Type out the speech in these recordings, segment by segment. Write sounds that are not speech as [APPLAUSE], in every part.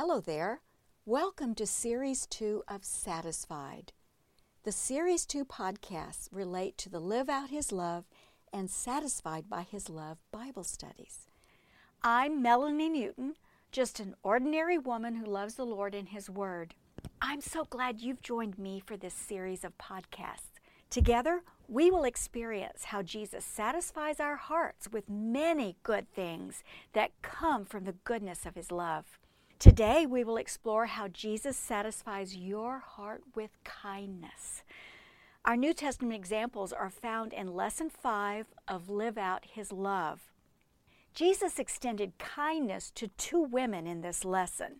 Hello there. Welcome to Series 2 of Satisfied. The Series 2 podcasts relate to the Live Out His Love and Satisfied by His Love Bible studies. I'm Melanie Newton, just an ordinary woman who loves the Lord and His Word. I'm so glad you've joined me for this series of podcasts. Together, we will experience how Jesus satisfies our hearts with many good things that come from the goodness of His love. Today, we will explore how Jesus satisfies your heart with kindness. Our New Testament examples are found in Lesson 5 of Live Out His Love. Jesus extended kindness to two women in this lesson.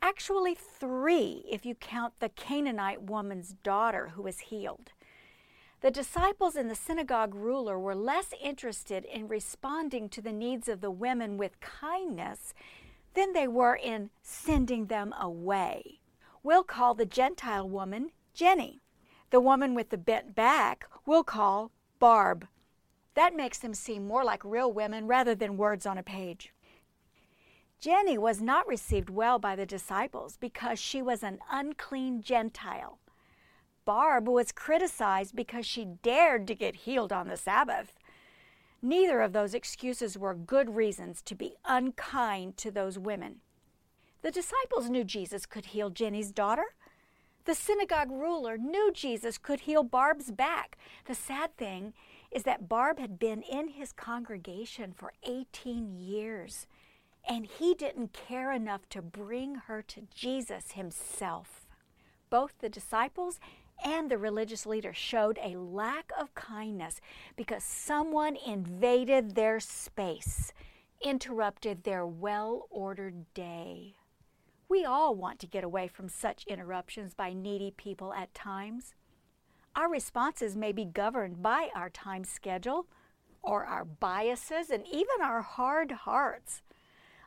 Actually, three if you count the Canaanite woman's daughter who was healed. The disciples and the synagogue ruler were less interested in responding to the needs of the women with kindness than they were in sending them away. We'll call the Gentile woman Jenny. The woman with the bent back we'll call Barb. That makes them seem more like real women rather than words on a page. Jenny was not received well by the disciples because she was an unclean Gentile. Barb was criticized because she dared to get healed on the Sabbath. Neither of those excuses were good reasons to be unkind to those women. The disciples knew Jesus could heal Jenny's daughter. The synagogue ruler knew Jesus could heal Barb's back. The sad thing is that Barb had been in his congregation for 18 years, and he didn't care enough to bring her to Jesus himself. Both the disciples and the religious leader showed a lack of kindness because someone invaded their space, interrupted their well ordered day. We all want to get away from such interruptions by needy people at times. Our responses may be governed by our time schedule, or our biases, and even our hard hearts.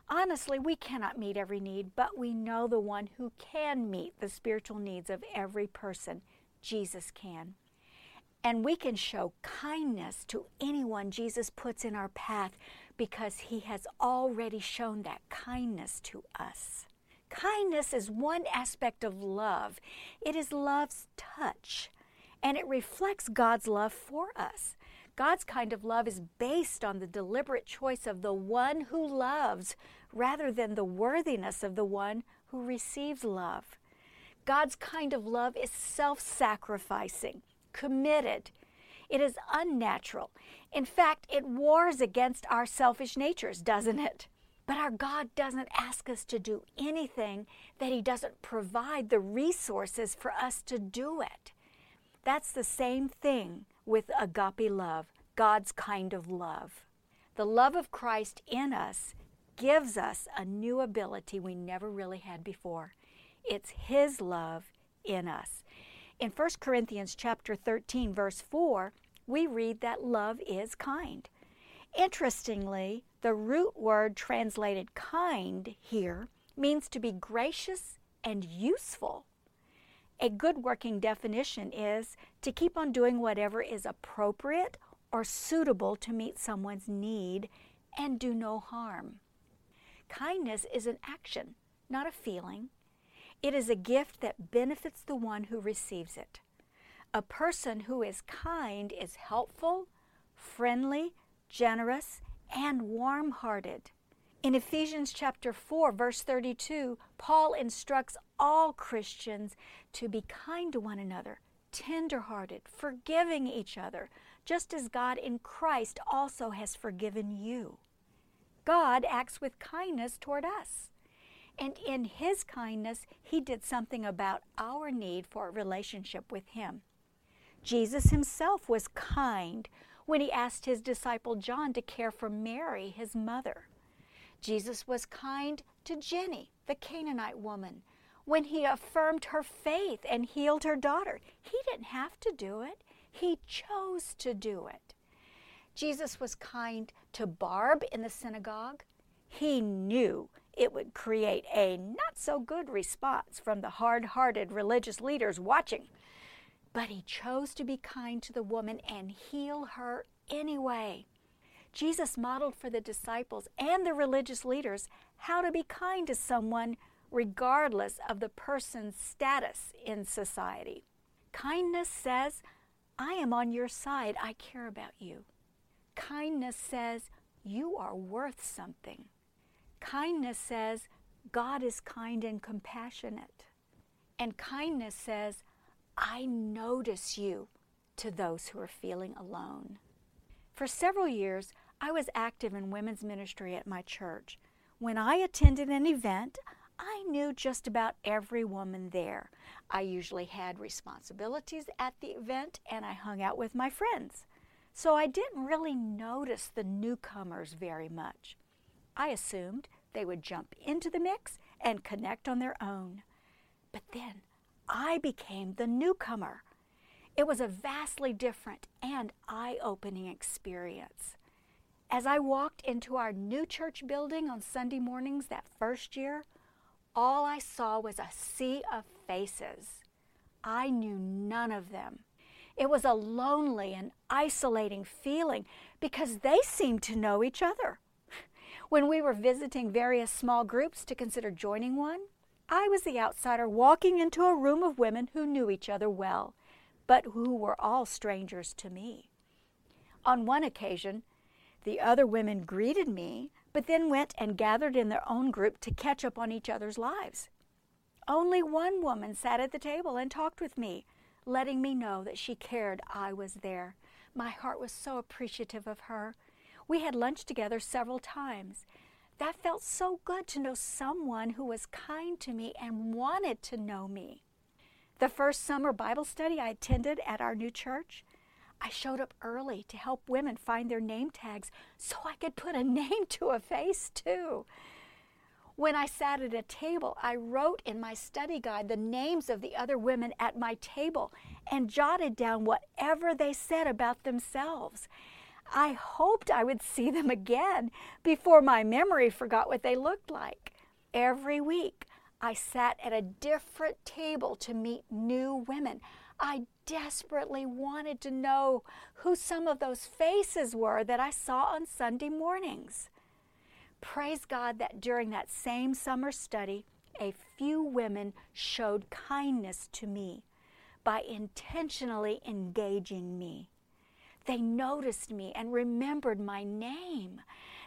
Honestly, we cannot meet every need, but we know the one who can meet the spiritual needs of every person Jesus can. And we can show kindness to anyone Jesus puts in our path because he has already shown that kindness to us. Kindness is one aspect of love. It is love's touch, and it reflects God's love for us. God's kind of love is based on the deliberate choice of the one who loves rather than the worthiness of the one who receives love. God's kind of love is self sacrificing, committed. It is unnatural. In fact, it wars against our selfish natures, doesn't it? But our God doesn't ask us to do anything that He doesn't provide the resources for us to do it. That's the same thing with agape love, God's kind of love. The love of Christ in us gives us a new ability we never really had before. It's his love in us. In 1 Corinthians chapter 13 verse 4, we read that love is kind. Interestingly, the root word translated kind here means to be gracious and useful. A good working definition is to keep on doing whatever is appropriate or suitable to meet someone's need and do no harm. Kindness is an action, not a feeling. It is a gift that benefits the one who receives it. A person who is kind is helpful, friendly, generous, and warm hearted. In Ephesians chapter 4 verse 32, Paul instructs all Christians to be kind to one another, tender-hearted, forgiving each other, just as God in Christ also has forgiven you. God acts with kindness toward us. And in His kindness, He did something about our need for a relationship with Him. Jesus Himself was kind when He asked His disciple John to care for Mary, His mother. Jesus was kind to Jenny, the Canaanite woman, when He affirmed her faith and healed her daughter. He didn't have to do it, He chose to do it. Jesus was kind to Barb in the synagogue. He knew it would create a not so good response from the hard hearted religious leaders watching. But he chose to be kind to the woman and heal her anyway. Jesus modeled for the disciples and the religious leaders how to be kind to someone regardless of the person's status in society. Kindness says, I am on your side, I care about you. Kindness says, you are worth something. Kindness says, God is kind and compassionate. And kindness says, I notice you to those who are feeling alone. For several years, I was active in women's ministry at my church. When I attended an event, I knew just about every woman there. I usually had responsibilities at the event and I hung out with my friends. So I didn't really notice the newcomers very much. I assumed they would jump into the mix and connect on their own. But then I became the newcomer. It was a vastly different and eye opening experience. As I walked into our new church building on Sunday mornings that first year, all I saw was a sea of faces. I knew none of them. It was a lonely and isolating feeling because they seemed to know each other. When we were visiting various small groups to consider joining one, I was the outsider walking into a room of women who knew each other well, but who were all strangers to me. On one occasion, the other women greeted me, but then went and gathered in their own group to catch up on each other's lives. Only one woman sat at the table and talked with me, letting me know that she cared I was there. My heart was so appreciative of her. We had lunch together several times. That felt so good to know someone who was kind to me and wanted to know me. The first summer Bible study I attended at our new church, I showed up early to help women find their name tags so I could put a [LAUGHS] name to a face too. When I sat at a table, I wrote in my study guide the names of the other women at my table and jotted down whatever they said about themselves. I hoped I would see them again before my memory forgot what they looked like. Every week, I sat at a different table to meet new women. I desperately wanted to know who some of those faces were that I saw on Sunday mornings. Praise God that during that same summer study, a few women showed kindness to me by intentionally engaging me. They noticed me and remembered my name.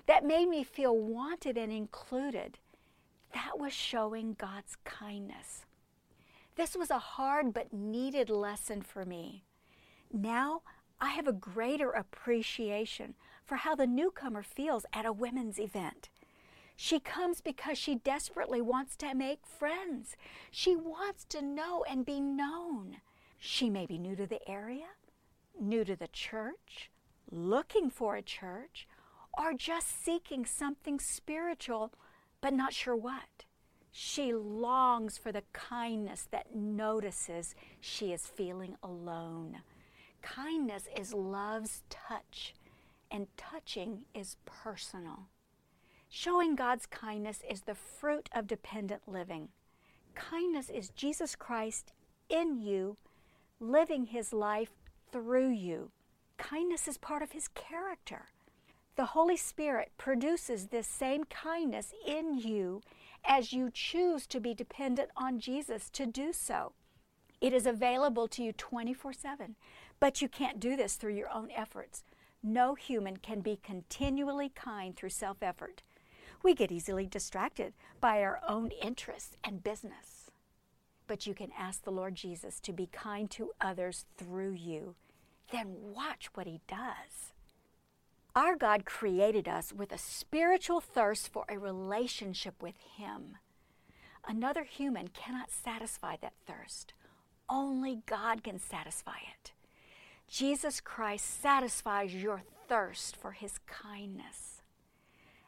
That made me feel wanted and included. That was showing God's kindness. This was a hard but needed lesson for me. Now I have a greater appreciation for how the newcomer feels at a women's event. She comes because she desperately wants to make friends. She wants to know and be known. She may be new to the area, new to the church, looking for a church, or just seeking something spiritual but not sure what. She longs for the kindness that notices she is feeling alone. Kindness is love's touch, and touching is personal. Showing God's kindness is the fruit of dependent living. Kindness is Jesus Christ in you, living his life through you. Kindness is part of his character. The Holy Spirit produces this same kindness in you as you choose to be dependent on Jesus to do so. It is available to you 24 7, but you can't do this through your own efforts. No human can be continually kind through self effort. We get easily distracted by our own interests and business. But you can ask the Lord Jesus to be kind to others through you. Then watch what He does. Our God created us with a spiritual thirst for a relationship with Him. Another human cannot satisfy that thirst. Only God can satisfy it. Jesus Christ satisfies your thirst for His kindness.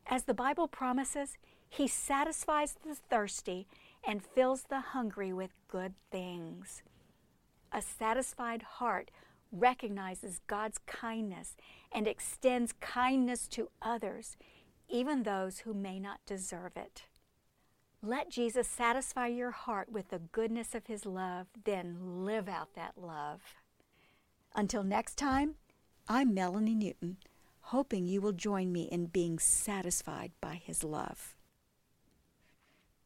As the Bible promises, He satisfies the thirsty and fills the hungry with good things. A satisfied heart recognizes God's kindness and extends kindness to others, even those who may not deserve it. Let Jesus satisfy your heart with the goodness of His love, then live out that love. Until next time, I'm Melanie Newton, hoping you will join me in being satisfied by His love.